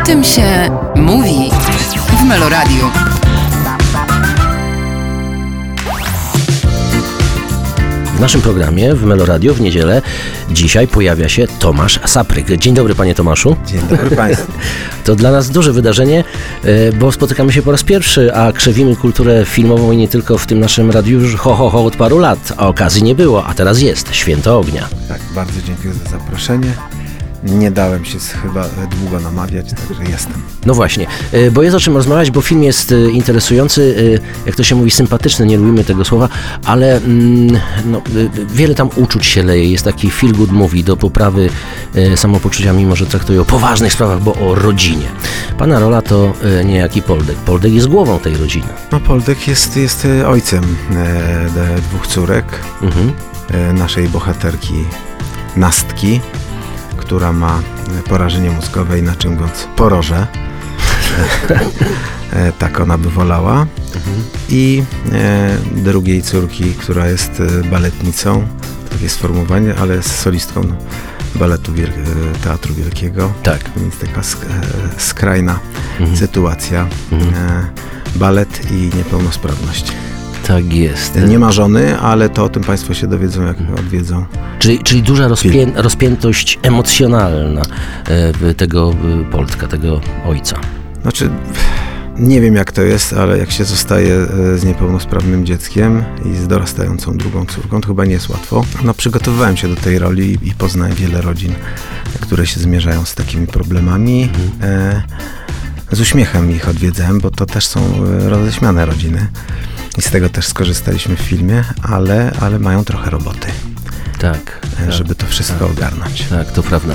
O tym się mówi w Meloradiu. W naszym programie w Meloradio w niedzielę dzisiaj pojawia się Tomasz Sapryk. Dzień dobry panie Tomaszu. Dzień dobry Państwu. To dla nas duże wydarzenie, e, bo spotykamy się po raz pierwszy, a krzewimy kulturę filmową i nie tylko w tym naszym radiu już ho, ho, ho od paru lat, a okazji nie było, a teraz jest, Święto Ognia. Tak, bardzo dziękuję za zaproszenie. Nie dałem się chyba długo namawiać, także jestem. No właśnie, e, bo jest o czym rozmawiać, bo film jest e, interesujący, e, jak to się mówi, sympatyczny, nie lubimy tego słowa, ale mm, no, wiele tam uczuć się leje. Jest taki feel good movie do poprawy samopoczucia, mimo że traktuje o poważnych sprawach, bo o rodzinie. Pana rola to niejaki Poldek. Poldek jest głową tej rodziny. No Poldek jest, jest ojcem e, dwóch córek, mhm. e, naszej bohaterki Nastki która ma porażenie mózgowe, inaczej mówiąc poroże. E, tak ona by wolała. I e, drugiej córki, która jest e, baletnicą, takie sformułowanie, ale jest solistką baletu Wiel Teatru Wielkiego. Tak. Więc taka skrajna mhm. sytuacja. Mhm. Balet i niepełnosprawność. Tak jest. Nie ma żony, ale to o tym Państwo się dowiedzą, jak odwiedzą. Czyli, czyli duża rozpię rozpiętość emocjonalna e, tego e, Poltka, tego ojca. Znaczy, nie wiem jak to jest, ale jak się zostaje e, z niepełnosprawnym dzieckiem i z dorastającą drugą córką, to chyba nie jest łatwo. No, przygotowywałem się do tej roli i poznałem wiele rodzin, które się zmierzają z takimi problemami. Mhm. Z uśmiechem ich odwiedzałem, bo to też są roześmiane rodziny. I z tego też skorzystaliśmy w filmie, ale, ale mają trochę roboty. Tak, tak. żeby to wszystko tak, ogarnąć. Tak, to prawda.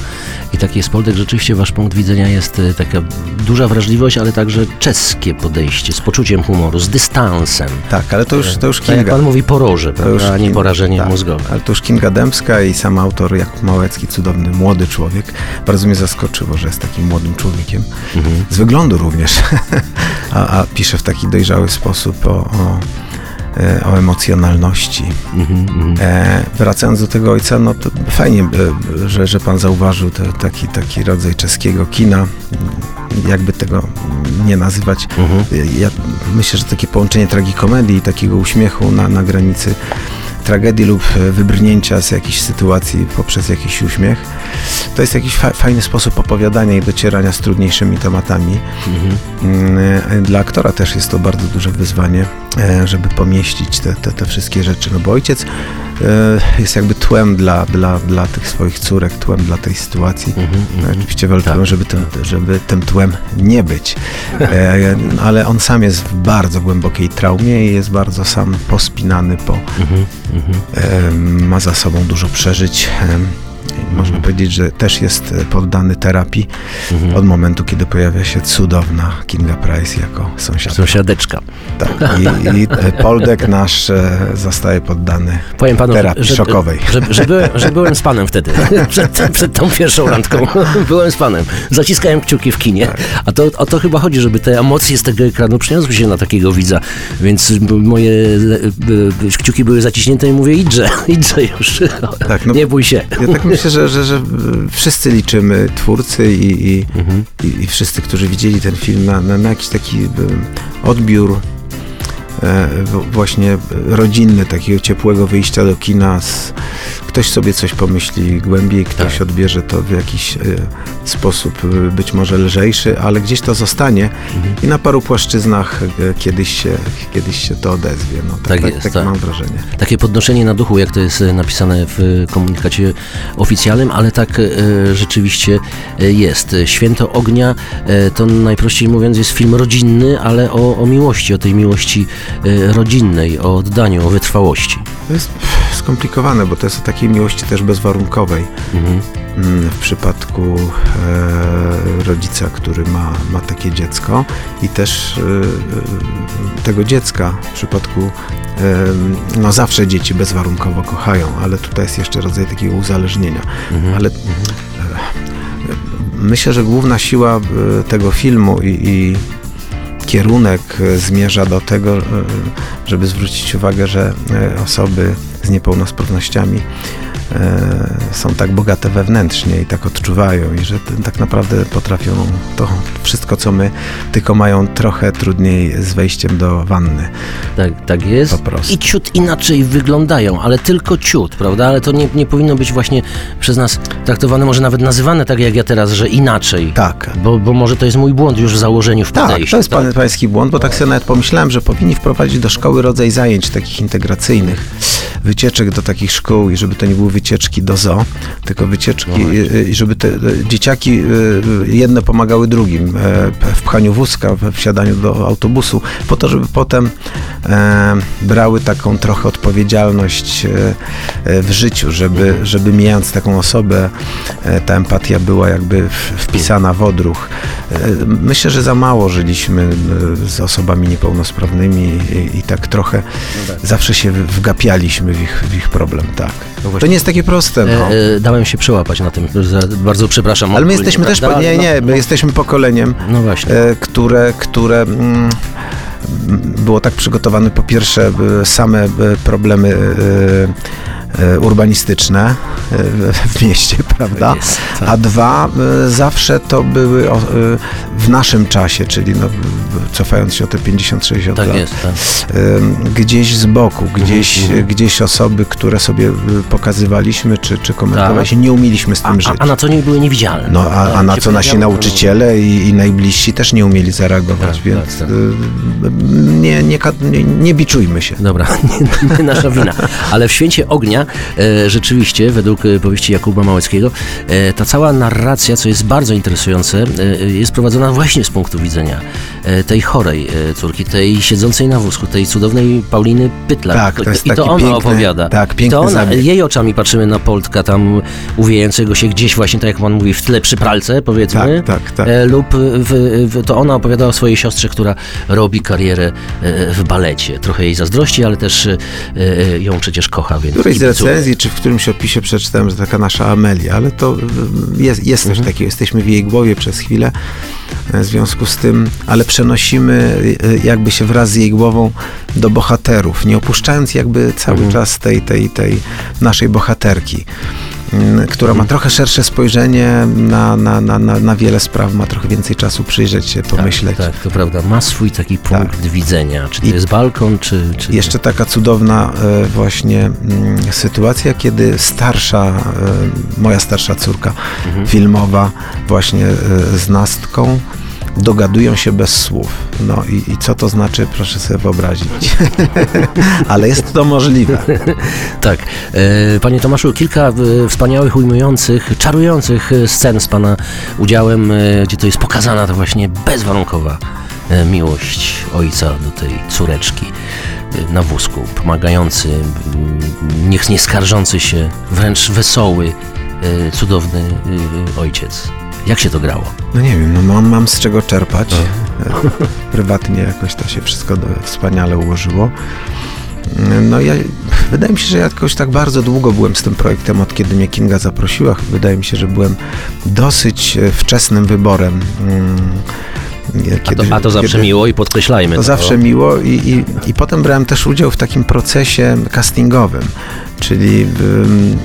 I taki jest Poldek, rzeczywiście wasz punkt widzenia jest e, taka duża wrażliwość, ale także czeskie podejście, z poczuciem humoru, z dystansem. Tak, ale to już, to już Kinga. Tak jak pan mówi poroże, prawda, a nie porażenie tak, mózgowe. Ale to już Kinga Dębska i sam autor Jakub Małecki, cudowny, młody człowiek. Bardzo mnie zaskoczyło, że jest takim młodym człowiekiem. Mhm. Z wyglądu również. a, a pisze w taki dojrzały sposób o, o o emocjonalności. Mm -hmm. e, wracając do tego ojca, no to fajnie, e, że, że pan zauważył te, taki, taki rodzaj czeskiego kina, jakby tego nie nazywać. Mm -hmm. Ja myślę, że takie połączenie tragikomedii i takiego uśmiechu na, na granicy tragedii lub wybrnięcia z jakiejś sytuacji poprzez jakiś uśmiech. To jest jakiś fa fajny sposób opowiadania i docierania z trudniejszymi tematami. Mhm. Dla aktora też jest to bardzo duże wyzwanie, e, żeby pomieścić te, te, te wszystkie rzeczy. No bo ojciec E, jest jakby tłem dla, dla, dla tych swoich córek, tłem dla tej sytuacji. -hmm, Oczywiście walczyłem, tak, żeby, tym, tak. żeby tym tłem nie być. E, ale on sam jest w bardzo głębokiej traumie i jest bardzo sam pospinany po. Ma za sobą dużo przeżyć. Można powiedzieć, że też jest e, poddany terapii mhm. od momentu, kiedy pojawia się cudowna Kinga Price jako sąsiadka. Sąsiadeczka. Tak. I, i Poldek nasz e, zostaje poddany Powiem panu, terapii że, szokowej. Że, że, że, byłem, że byłem z panem wtedy, przed, przed tą pierwszą randką. Byłem z panem. Zaciskałem kciuki w kinie. Tak. A to, o to chyba chodzi, żeby te emocje z tego ekranu przeniosły się na takiego widza. Więc moje e, kciuki były zaciśnięte i mówię, idźże, idźże już. Tak, no, nie bój się. Ja tak myślę, że, że, że wszyscy liczymy, twórcy i, i, mhm. i, i wszyscy, którzy widzieli ten film, na, na, na jakiś taki odbiór e, właśnie rodzinny, takiego ciepłego wyjścia do kina z, ktoś sobie coś pomyśli głębiej, ktoś tak. odbierze to w jakiś y, sposób y, być może lżejszy, ale gdzieś to zostanie mhm. i na paru płaszczyznach y, kiedyś, się, kiedyś się to odezwie. No, tak, tak, jest, tak, tak mam wrażenie. Takie podnoszenie na duchu, jak to jest napisane w komunikacie oficjalnym, ale tak rzeczywiście jest. Święto Ognia to najprościej mówiąc jest film rodzinny, ale o, o miłości, o tej miłości rodzinnej, o oddaniu, o wytrwałości. To jest skomplikowane, bo to jest o takiej miłości też bezwarunkowej. Mhm. Mm, w przypadku e, rodzica, który ma, ma takie dziecko i też e, tego dziecka w przypadku e, no zawsze dzieci bezwarunkowo kochają, ale tutaj jest jeszcze rodzaj takiego uzależnienia. Mhm. Ale mhm. myślę, że główna siła e, tego filmu i, i kierunek e, zmierza do tego, e, żeby zwrócić uwagę, że osoby z niepełnosprawnościami e, są tak bogate wewnętrznie i tak odczuwają i że tak naprawdę potrafią to wszystko, co my, tylko mają trochę trudniej z wejściem do wanny. Tak, tak jest. I ciut inaczej wyglądają, ale tylko ciut, prawda? Ale to nie, nie powinno być właśnie przez nas traktowane, może nawet nazywane tak jak ja teraz, że inaczej. Tak. Bo, bo może to jest mój błąd już w założeniu, w Tak, podejściu. to jest pan, pański błąd, bo tak sobie nawet pomyślałem, że powinni wprowadzić do szkoły rodzaj zajęć takich integracyjnych, wycieczek do takich szkół i żeby to nie były wycieczki do zoo, tylko wycieczki No y, y, i żeby te y, dzieciaki jedne pomagały drugim w pchaniu wózka, w wsiadaniu do autobusu, po to, żeby potem e, brały taką trochę odpowiedzialność w życiu, żeby, żeby mijając taką osobę, e, ta empatia była jakby wpisana w odruch. E, Myślę, że za mało żyliśmy z osobami niepełnosprawnymi i, i tak trochę zawsze się wgapialiśmy w ich, w ich problem, tak. No. To nie jest takie proste, no. E, e, dałem się przełapać na tym, bardzo przepraszam. Ale my jesteśmy też, prawda? po- nie, nie, No, my jesteśmy pokoleniem, no właśnie. e, które, które mm, było tak przygotowane po pierwsze e, same e, problemy e, urbanistyczne e, w mieście, prawda? Tak jest, tak. A dwa, e, zawsze to były e, w naszym czasie, czyli no, cofając się o te 50-60 Tak lat, jest, tak. gdzieś z boku, gdzieś, mhm. gdzieś osoby, które sobie e, pokazywaliśmy czy, czy komentowaliśmy, Tak. nie umieliśmy z tym A, żyć. a, a na co nie były niewidzialne. No, a, a na co nasi nauczyciele i, i najbliżsi też nie umieli zareagować, Tak, więc tak, tak. nie, nie, nie, nie biczujmy się. Dobra, nie, nie nasza wina. Ale w Święcie Ognia e, rzeczywiście, według e, powieści Jakuba Małeckiego, e, ta cała narracja, co jest bardzo interesujące, jest prowadzona właśnie z punktu widzenia tej chorej córki, tej siedzącej na wózku, tej cudownej Pauliny Pytlar. Tak, to jest I to ona piękny- opowiada. tak, I piękny to ona, jej oczami patrzymy na Poltka tam uwijającego się gdzieś właśnie, tak jak pan mówi, w tle przy pralce, powiedzmy. Tak, tak, tak. Lub w, w, to ona opowiadała o swojej siostrze, która robi karierę w balecie. Trochę jej zazdrości, ale też ją przecież kocha, więc z. recenzji, czy w którymś opisie przeczytałem, że taka nasza Amelia, ale to y, jest, jest Mhm. też takie, jesteśmy w jej głowie przez chwilę, e, w związku z tym, ale przenosimy y, jakby się wraz z jej głową do bohaterów, nie opuszczając jakby cały Mhm. czas tej, tej, tej naszej bohaterki. Mm, Która Mhm. ma trochę szersze spojrzenie na, na, na, na, na wiele spraw, ma trochę więcej czasu przyjrzeć się, pomyśleć. Tak, tak, to prawda. Ma swój taki punkt widzenia. Czy to I- jest balkon, czy... czy Jeszcze taka cudowna e, właśnie mm, sytuacja, kiedy starsza, e, moja starsza córka filmowa właśnie e, z Nastką dogadują się bez słów. No i, i co to znaczy, proszę sobie wyobrazić. Ale jest to możliwe. Tak. E, Panie Tomaszu, kilka e, wspaniałych, ujmujących, czarujących e, scen z Pana udziałem, gdzie to jest pokazana ta właśnie bezwarunkowa miłość ojca do tej córeczki na wózku, pomagający, m, niech nie skarżący się, wręcz wesoły, cudowny ojciec. Jak się to grało? No nie wiem, no mam, mam z czego czerpać. E, Prywatnie jakoś to się wszystko do, wspaniale ułożyło. No ja, wydaje mi się, że ja jakoś tak bardzo długo byłem z tym projektem, od kiedy mnie Kinga zaprosiła. Wydaje mi się, że byłem dosyć e, wczesnym wyborem. Mm, A to, a to zawsze kiedy- miło i podkreślajmy To to. zawsze miło i, i, i potem brałem też udział w takim procesie castingowym, czyli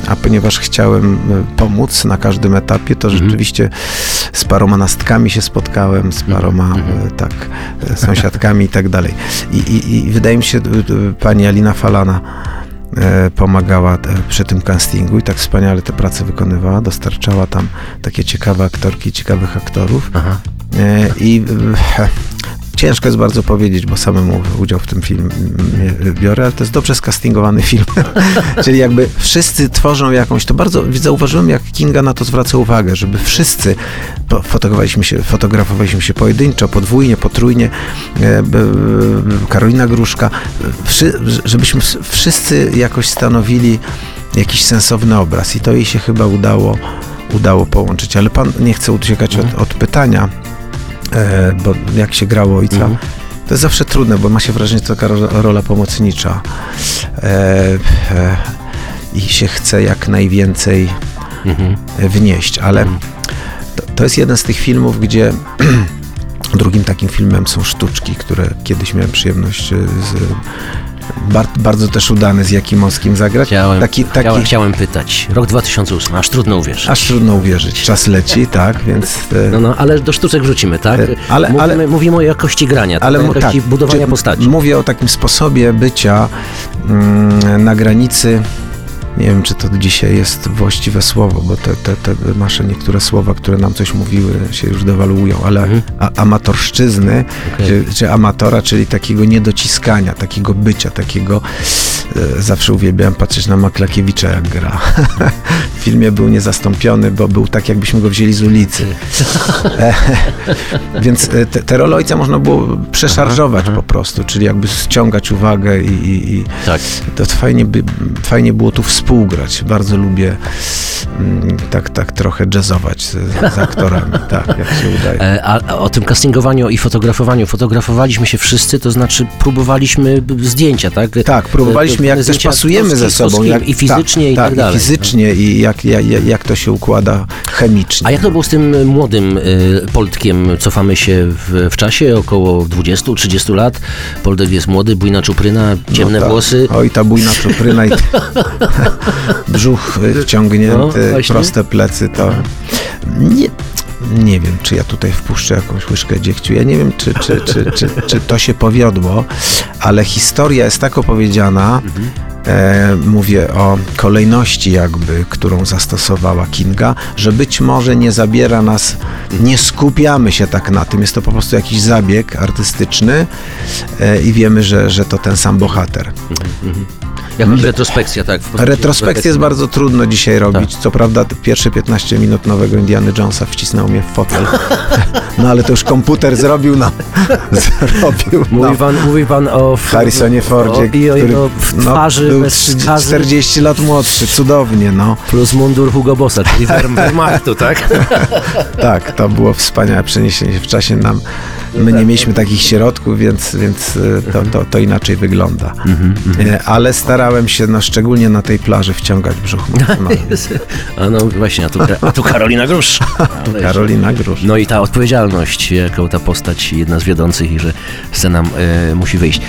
a ponieważ chciałem y, pomóc na każdym etapie, to Mhm. rzeczywiście z paroma nastkami się spotkałem, z paroma Mhm. y, tak y, sąsiadkami i tak dalej. I, i, I wydaje mi się, pani Alina Falana pomagała e, przy tym castingu i tak wspaniale te prace wykonywała, dostarczała tam takie ciekawe aktorki, ciekawych aktorów. Aha. E, I e, ciężko jest bardzo powiedzieć, bo samemu udział w tym filmie biorę, ale to jest dobrze skastingowany film. Czyli jakby wszyscy tworzą jakąś, to bardzo zauważyłem, jak Kinga na to zwraca uwagę, żeby wszyscy fotografowaliśmy się, fotografowaliśmy się pojedynczo, podwójnie, potrójnie, e, Karolina Gruszka, żebyśmy ws- wszyscy jakoś stanowili jakiś sensowny obraz i to jej się chyba udało, udało połączyć. Ale pan nie chce uciekać od, od pytania, e, bo jak się grało ojca, Mhm. to jest zawsze trudne, bo ma się wrażenie, że to taka ro- rola pomocnicza e, e, i się chce jak najwięcej Mhm. wnieść, ale to, to jest jeden z tych filmów, gdzie drugim takim filmem są sztuczki, które kiedyś miałem przyjemność e, z Bar, bardzo też udany z Jakimowskim zagrać. Chciałem, taki, taki, chciałem, chciałem pytać. Rok 2008, aż trudno uwierzyć. Aż trudno uwierzyć. Czas leci, tak, więc... e, No, no, ale do sztuczek wrzucimy, tak? E, ale- mówimy, ale- mówimy o jakości grania, ale o jakości budowania czy- postaci. Mówię o takim sposobie bycia mm, na granicy. Nie wiem, czy to dzisiaj jest właściwe słowo, bo te, te, te nasze niektóre słowa, które nam coś mówiły, się już dewaluują, ale Mhm. a, amatorszczyzny, Okej. czy, czy amatora, czyli takiego niedociskania, takiego bycia, takiego. E, zawsze uwielbiałem patrzeć na Maklakiewicza, jak gra. w filmie był niezastąpiony, bo był tak, jakbyśmy go wzięli z ulicy. E, Więc e, te, te role ojca można było przeszarżować po prostu, czyli jakby ściągać uwagę i, i, i Tak. to fajnie, by, fajnie było tu współgrać. Bardzo lubię mm, tak, tak trochę jazzować z, z aktorami, tak, jak się udaje. E, A, a o tym castingowaniu i fotografowaniu. Fotografowaliśmy się wszyscy, to znaczy próbowaliśmy zdjęcia, tak? Tak, próbowaliśmy, E, jak też pasujemy ze sobą. Jak, I fizycznie i tak, dalej. I fizycznie i jak, jak, jak to się układa chemicznie. A jak to było z tym młodym y, Poltkiem? Cofamy się w, w czasie, około 20-30 lat. Poldek jest młody, bujna czupryna, ciemne No tak. włosy. Oj, ta bujna czupryna i brzuch y, wciągnięty, No, proste plecy, to nie, nie wiem, czy ja tutaj wpuszczę jakąś łyżkę dziegciu. Ja nie wiem, czy, czy, czy, czy, czy to się powiodło, ale historia jest tak opowiedziana, e, mówię o kolejności jakby, którą zastosowała Kinga, że być może nie zabiera nas, nie skupiamy się tak na tym, jest to po prostu jakiś zabieg artystyczny e, i wiemy, że, że to ten sam bohater. Jakaś retrospekcja, tak? w Retrospekcję jest bardzo trudno dzisiaj robić. Co prawda pierwsze 15 minut nowego Indiana Jonesa wcisnął mnie w fotel. No ale to już komputer zrobił nam. Zrobił Mówi nam. pan, mówi pan o... w- Harrisonie Fordzie, o, i o, który o w no, twarzy był bez 30, skazy 40 lat młodszy, cudownie, no. plus mundur Hugo Bossa, czyli Wehr- Wehrmachtu, tak? Tak, to było wspaniałe przeniesienie w czasie nam. My nie mieliśmy takich środków, więc, więc e, to, to, to inaczej wygląda. E, Ale starałem się, no, szczególnie na tej plaży, wciągać brzuch maksymalnie. A no właśnie, a tu, a tu Karolina Grusz. Ale- Karolina Grusz. No i ta odpowiedzialność, jaką ta postać, jedna z wiodących i że scena e, musi wyjść.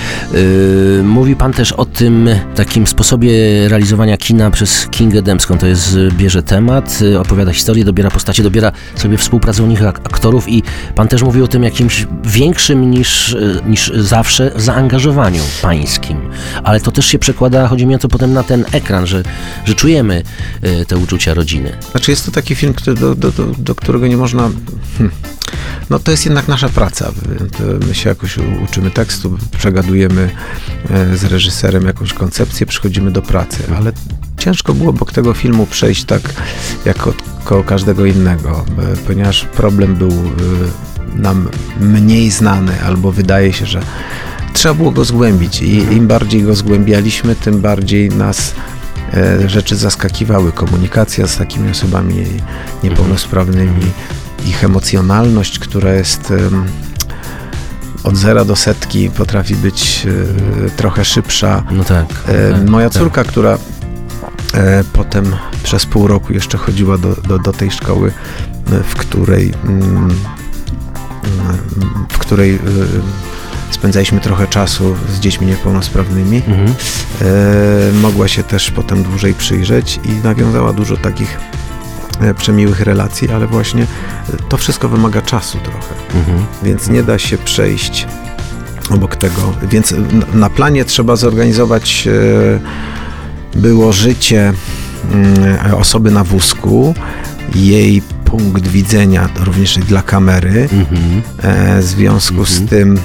E, mówi pan też o tym takim sposobie realizowania kina przez Kingę Dębską. To jest, e, bierze temat, e, opowiada historię, dobiera postacie, dobiera sobie współpracowników, ak- aktorów i pan też mówił o tym jakimś większym niż, e, niż zawsze zaangażowaniu pańskim. Ale to też się przekłada, chodzi mi o to potem na ten ekran, że, że czujemy e, te uczucia rodziny. Znaczy jest to taki film, który, do, do, do, do którego nie można... Hmm. No to jest jednak nasza praca. To My się jakoś uczymy tekstu, przegadujemy e, z reżyserem jakąś koncepcję, przychodzimy do pracy, ale ciężko było obok tego filmu przejść tak jak koło każdego innego, e, ponieważ problem był e, nam mniej znany, albo wydaje się, że trzeba było go zgłębić i im bardziej go zgłębialiśmy, tym bardziej nas e, rzeczy zaskakiwały. Komunikacja z takimi osobami niepełnosprawnymi, ich emocjonalność, która jest od zera do setki, potrafi być e, trochę szybsza. No tak. E, tak, Moja tak. córka, która potem przez pół roku jeszcze chodziła do, do, do tej szkoły, w której, mm, w której e, spędzaliśmy trochę czasu z dziećmi niepełnosprawnymi. Mhm. E, mogła się też potem dłużej przyjrzeć i nawiązała dużo takich e, przemiłych relacji, ale właśnie e, to wszystko wymaga czasu trochę, Mhm. więc nie da się przejść obok tego. Więc na- na planie trzeba zorganizować e, było życie mm, osoby na wózku, jej punkt widzenia również i dla kamery. Mhm. E, W związku z Mhm. tym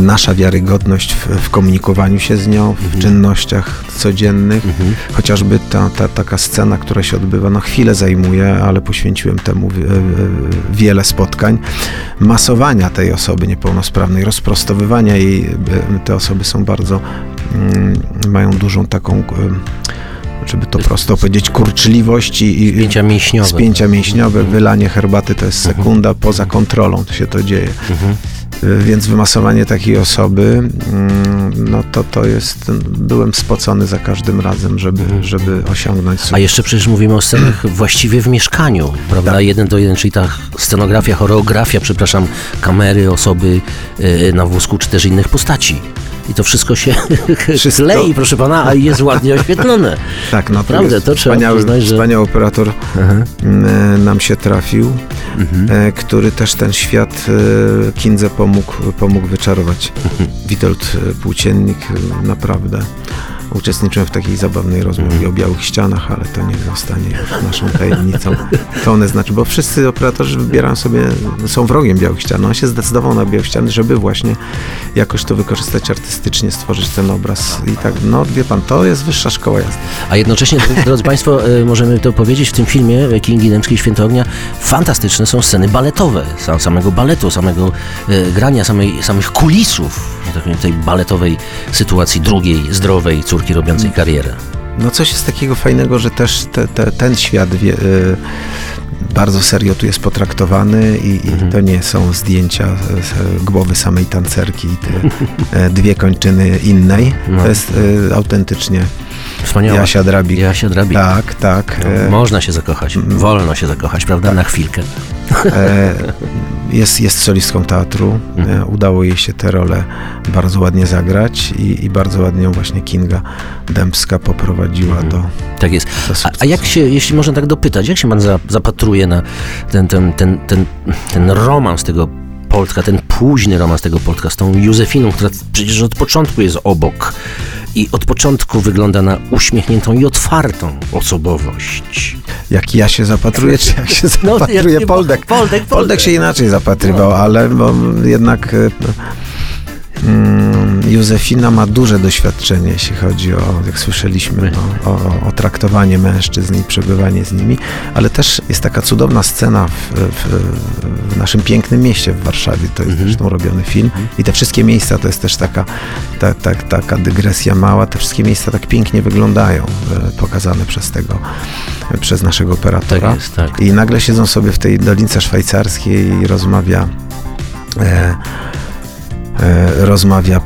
nasza wiarygodność w, w komunikowaniu się z nią, w Mhm. czynnościach codziennych, Mhm. chociażby ta, ta taka scena, która się odbywa, no chwilę zajmuje, ale poświęciłem temu e, wiele spotkań, masowania tej osoby niepełnosprawnej, rozprostowywania jej, e, te osoby są bardzo, mm, mają dużą taką, żeby to prosto powiedzieć, kurczliwość i, Spięcia mięśniowe. spięcia mięśniowe, wylanie herbaty to jest sekunda, poza kontrolą to się to dzieje. Mhm. Y, Więc wymasowanie takiej osoby, mm, no to to jest, byłem spocony za każdym razem, żeby, żeby osiągnąć A sukces. jeszcze przecież mówimy o scenach właściwie w mieszkaniu, prawda? Tak. Jeden do jeden, czyli ta scenografia, choreografia, przepraszam, kamery, osoby e, na wózku, czy też innych postaci. I to wszystko się Wszystko- klei, proszę pana, a jest ładnie oświetlone. Tak, no Naprawdę, jest to trzeba wspaniały, przyznać, że- wspaniały operator Aha. m, nam się trafił, Mhm. e, który też ten świat e, Kindze pomógł, pomógł wyczarować. Witold e, Płóciennik, e, naprawdę. Uczestniczyłem w takiej zabawnej rozmowie o białych ścianach, ale to niech zostanie już naszą tajemnicą. To one znaczy, bo wszyscy operatorzy wybierają sobie, są wrogiem białych ścian. On się zdecydował na białe ściany, żeby właśnie jakoś to wykorzystać artystycznie, stworzyć ten obraz. I tak, no wie pan, to jest wyższa szkoła jazdy. A jednocześnie, drodzy Państwo, e, możemy to powiedzieć, w tym filmie e, Kingi Dębskiej i Święto Ognia fantastyczne są sceny baletowe, sam, samego baletu, samego e, grania, samej, samych kulisów tak powiem, tej baletowej sytuacji drugiej, zdrowej córki robiącej karierę. No coś jest takiego fajnego, że też te, te, ten świat wie, y, bardzo serio tu jest potraktowany i, i to nie są zdjęcia z, głowy samej tancerki i te e, dwie kończyny innej. No. To jest y, autentycznie Wspaniała. Jasia Drabik. Jasia Drabik. Tak, tak. E, Można się zakochać, wolno się zakochać, prawda? Na chwilkę. e, jest, jest solistką teatru. E, udało jej się tę rolę bardzo ładnie zagrać i, i bardzo ładnie ją właśnie Kinga Dębska poprowadziła do, Tak jest. do A, a jak się, jeśli można tak dopytać, jak się pan za, zapatruje na ten, ten, ten, ten, ten romans tego Polska, ten późny romans tego Polska z tą Józefiną, która przecież od początku jest obok i od początku wygląda na uśmiechniętą i otwartą osobowość. Jak ja się zapatruję, czy jak się No, zapatruje nie- Poldek? Poldek, Poldek. Poldek się inaczej zapatrywał, ale bo jednak e, mm, Józefina ma duże doświadczenie, jeśli chodzi o, jak słyszeliśmy, no, o, o, o traktowanie mężczyzn i przebywanie z nimi, ale też jest taka cudowna scena w, w, w naszym pięknym mieście w Warszawie, to jest zresztą robiony film. I te wszystkie miejsca to jest też taka, ta, ta, taka dygresja mała, te wszystkie miejsca tak pięknie wyglądają, e, pokazane przez tego, przez naszego operatora. Tak jest, tak. I nagle siedzą sobie w tej dolince szwajcarskiej i rozmawia e, rozmawia e,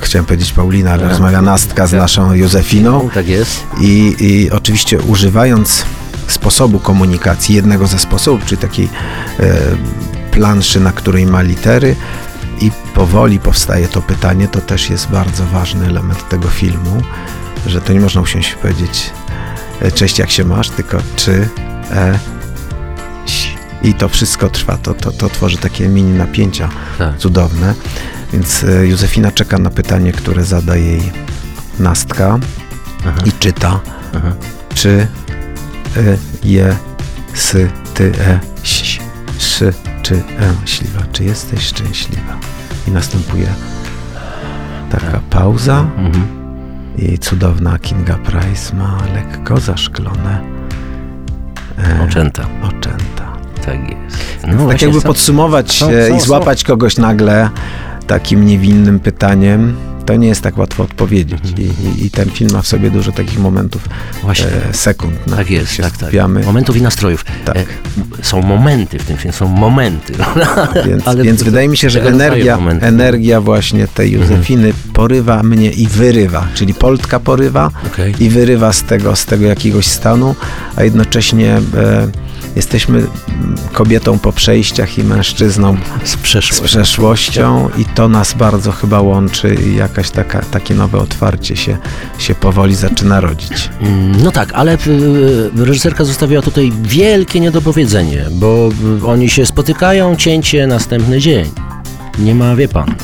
chciałem powiedzieć Paulina, ale Tak. rozmawia Nastka z Tak. naszą Józefiną Tak jest. i, i oczywiście używając sposobu komunikacji, jednego ze sposobów, czyli takiej e, planszy, na której ma litery i powoli powstaje to pytanie, to też jest bardzo ważny element tego filmu, że to nie można usiąść i powiedzieć e, cześć, jak się masz, tylko czy, e. I to wszystko trwa, to, to, to tworzy takie mini napięcia Tak. cudowne. Więc e, Józefina czeka na pytanie, które zada jej Nastka Aha. i czyta, Aha. czy y, je, sy, ty, e, ś, szy, czy e, śliwa, czy jesteś szczęśliwa? I następuje taka pauza Mhm. i cudowna Kinga Price ma lekko zaszklone e, Oczęta. oczęta. Tak jest. tak właśnie jakby są- podsumować są- e, są- i złapać kogoś nagle takim niewinnym pytaniem, to nie jest tak łatwo odpowiedzieć. I, i, I ten film ma w sobie dużo takich momentów, Mhm. Właśnie. e, sekund, na Tak jest, się tak, tak. skupiamy. Momentów i nastrojów. Tak. E, są momenty w tym filmie, są momenty. Więc, Ale więc to- wydaje mi się, że energia, momenty. energia właśnie tej Józefiny porywa mnie i wyrywa, czyli Poltka porywa Okej. i wyrywa z tego, z tego jakiegoś stanu, a jednocześnie e, jesteśmy kobietą po przejściach i mężczyzną Z z przeszłości. przeszłością i to nas bardzo chyba łączy i jakaś taka, takie nowe otwarcie się, się powoli zaczyna rodzić. Mm, No tak, ale y, reżyserka zostawiła tutaj wielkie niedopowiedzenie, bo y, oni się spotykają, cięcie, następny dzień. Nie ma, wie pan,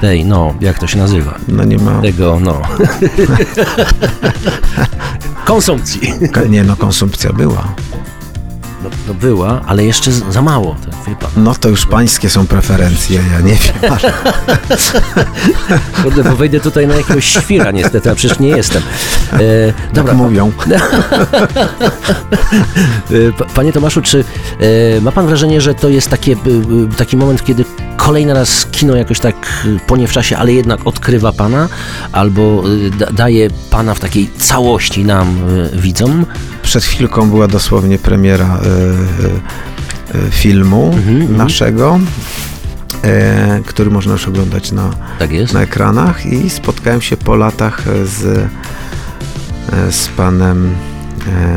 tej, no, jak to się nazywa? No nie ma, Tego, no. Konsumpcji. nie no, konsumpcja była. No, no była, ale jeszcze za mało, tak, wie pan. No to już pańskie są preferencje, ja nie wiem, ale Kurde, bo wejdę tutaj na jakiegoś świra niestety, a przecież nie jestem. E, tak dobra, mówią. E, pa- Panie Tomaszu, czy e, ma pan wrażenie, że to jest takie, e, e, taki moment, kiedy kolejny raz kino jakoś tak e, ponie w czasie, ale jednak odkrywa pana, albo da, daje pana w takiej całości nam, widzom? Przed chwilką była dosłownie premiera e, e, filmu Mhm, naszego, e, który można już oglądać na, Tak na ekranach i spotkałem się po latach z, z panem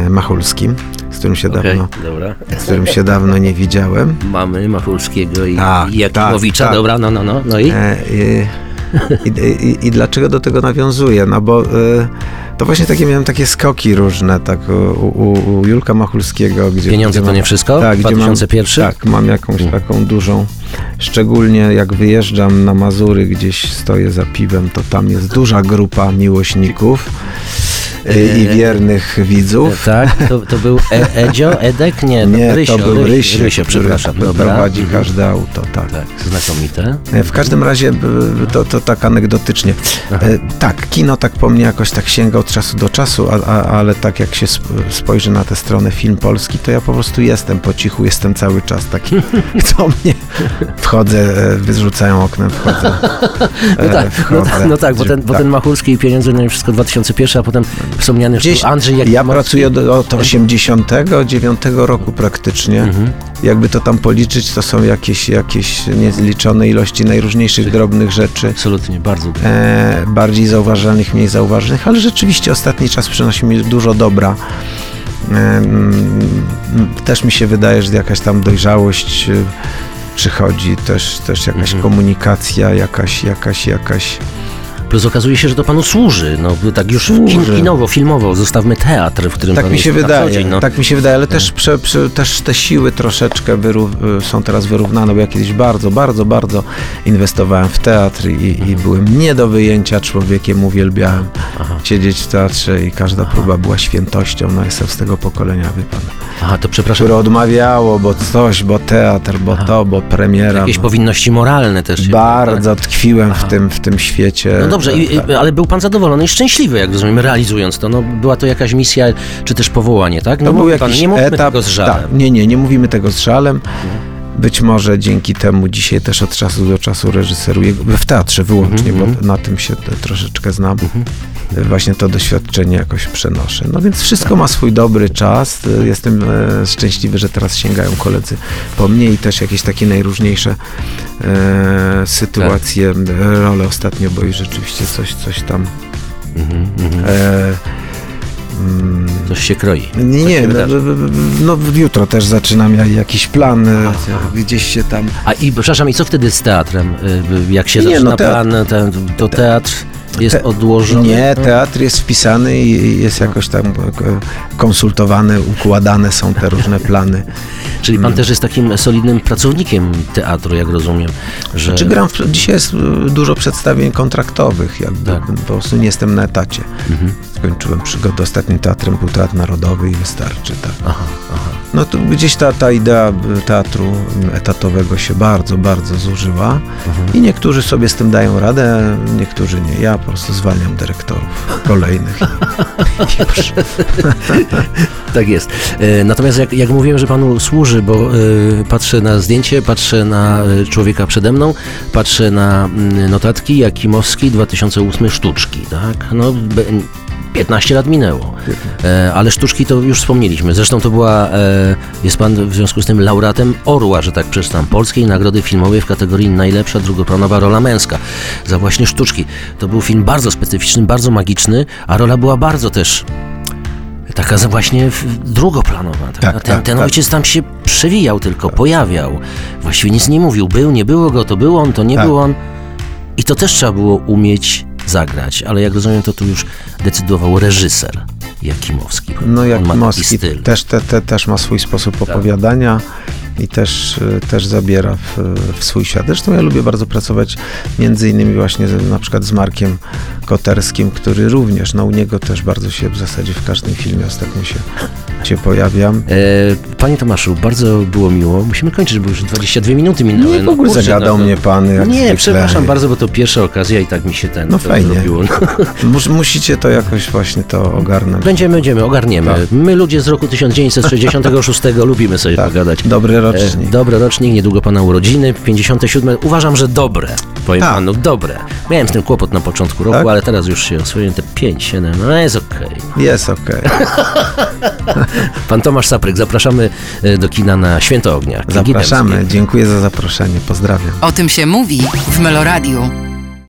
e, Machulskim, z którym się Okej, dawno dobra. z którym się dawno nie widziałem. Mamy Machulskiego i, Tak, i Jakimowicza, tak, tak. dobra, no, no, no, no i? E, I, i, I dlaczego do tego nawiązuję? No bo y, to właśnie takie miałem takie skoki różne, tak u, u, u Julka Machulskiego. Gdzie, Pieniądze gdzie to mam- nie wszystko? Tak, gdzie mam, 2001? tak, mam jakąś Mm. taką dużą, szczególnie jak wyjeżdżam na Mazury, gdzieś stoję za piwem, to tam jest duża grupa miłośników i wiernych widzów. Tak, to, to był e Edzio, Edek? Nie, Nie, Rysio, to był Rysio, Rysio, który przepraszam. Dobra. prowadzi Mhm. każde auto, tak. Tak, znakomite. W każdym razie b- to, to tak anegdotycznie. Aha. E, Tak, kino tak po mnie jakoś tak sięga od czasu do czasu, a, a, ale tak jak się sp- spojrzy na tę stronę film polski, to ja po prostu jestem po cichu, jestem cały czas taki, kto mnie wchodzę, e, wyrzucają oknem, wchodzę. No e, tak, no, wchodzę. tak, no tak, bo ten, bo ten Machulski i pieniądze no i wszystko 2001, a potem wspomniany Gdzieś, Andrzej ja Jakimowski. pracuję od, od 89 roku praktycznie. Mhm. Jakby to tam policzyć, to są jakieś, jakieś niezliczone ilości najróżniejszych drobnych rzeczy. Absolutnie, bardzo e, bardziej zauważalnych, mniej zauważalnych, ale rzeczywiście ostatni czas przynosi mi dużo dobra. E, też mi się wydaje, że jakaś tam dojrzałość e, przychodzi, też, też jakaś Mhm. komunikacja, jakaś, jakaś, jakaś... Plus okazuje się, że to panu służy, no tak już kin, kinowo, filmowo, zostawmy teatr, w którym Tak mi się wydaje, dzień, no. tak mi się wydaje, ale też, prze, prze, też te siły troszeczkę wyrów, są teraz wyrównane, bo ja kiedyś bardzo, bardzo, bardzo inwestowałem w teatr i, i byłem nie do wyjęcia człowiekiem, uwielbiałem Aha. siedzieć w teatrze i każda próba była świętością, no jestem z tego pokolenia, wie pan, Aha, to przepraszam, które odmawiało, bo coś, bo teatr, bo Aha. to, bo premiera. jakieś bo powinności moralne też. bardzo tkwiłem w Aha. tym, w tym świecie. No dobrze, i, Tak. i, ale był pan zadowolony i szczęśliwy, jak rozumiem, realizując to. No, była to jakaś misja, czy też powołanie, tak? No To był jakiś pan, nie mówmy etap. tego z żalem. Tak, nie, nie, nie mówimy tego z żalem. Być może dzięki temu dzisiaj też od czasu do czasu reżyseruję w teatrze wyłącznie, Mhm, bo na tym się troszeczkę znam. Właśnie to doświadczenie jakoś przenoszę. No więc wszystko ma swój dobry czas. Jestem e, szczęśliwy, że teraz sięgają koledzy po mnie i też jakieś takie najróżniejsze e, sytuacje, e, role ostatnio, bo już rzeczywiście coś, coś tam Mhm, mhm. e, mm, Coś się kroi. nie, nie, się no, no, jutro też zaczynam ja- jakiś plan, e, Aha. gdzieś się tam... A i przepraszam, i co wtedy z teatrem? Y, Jak się Nie, zaczyna no, teatr- plan, ten, to teatr jest odłożony? Nie, teatr jest wpisany i jest jakoś tam konsultowany, układane są te różne plany. Czyli pan też jest takim solidnym pracownikiem teatru, jak rozumiem, że... Czy gram w, dzisiaj jest e, dużo przedstawień kontraktowych, jakby Tak. po prostu nie jestem na etacie. Mhm. Skończyłem przygodę, ostatnim teatrem był Teatr Narodowy i wystarczy, tak. Aha, aha. No to gdzieś ta, ta idea e, teatru etatowego się bardzo, bardzo zużyła Mhm. i niektórzy sobie z tym dają radę, niektórzy nie. Ja po prostu zwalniam dyrektorów kolejnych. Tak jest. E, Natomiast jak, jak mówiłem, że panu służy, bo e, patrzę na zdjęcie, patrzę na e, człowieka przede mną, patrzę na mm, notatki Jakimowski 2008 sztuczki, tak? No, 15 lat minęło, e, ale sztuczki to już wspomnieliśmy. Zresztą to była, e, jest pan w związku z tym laureatem Orła, że tak przeczytam, Polskiej Nagrody Filmowej w kategorii najlepsza drugoplanowa rola męska za właśnie sztuczki. To był film bardzo specyficzny, bardzo magiczny, a rola była bardzo też Taka za właśnie drugoplanowa. Tak? Tak, ten, tak, ten tak. ojciec tam się przewijał tylko, pojawiał. Właściwie nic nie mówił. Był, nie było go, to był on, to nie Tak. był on. I to też trzeba było umieć zagrać. Ale jak rozumiem, to tu już decydował reżyser Jakimowski. No on jak ma też, te, te, też ma swój sposób opowiadania i też, e, też zabiera w, w swój świat. Zresztą ja lubię bardzo pracować między innymi właśnie z, na przykład z Markiem Koterskim, który również, no u niego też bardzo się w zasadzie w każdym filmie ostatnio się, się pojawiam. E, panie Tomaszu, bardzo było miło. Musimy kończyć, bo już 22 minuty minęły. Nie, w ogóle kurczę, zagadał no, mnie pan. Jak Nie, zwykle. przepraszam bardzo, bo to pierwsza okazja i tak mi się ten No fajnie. zrobiło. No. Mus, musicie to jakoś właśnie to ogarnąć. Będziemy, będziemy, ogarniemy. Tak. My ludzie z roku 1966 lubimy sobie Tak, pogadać. Dobry E, rocznik. Dobry rocznik, niedługo pana urodziny, 57. Uważam, że dobre. Powiem Tak. panu, dobre. Miałem z tym kłopot na początku roku, Tak? ale teraz już się oswoiłem te 5, 7, no jest okej. Jest okej. Pan Tomasz Sapryk, zapraszamy e, do kina na Święto Ognia. Zapraszamy. Dziękuję za zaproszenie. Pozdrawiam. O tym się mówi w Meloradiu.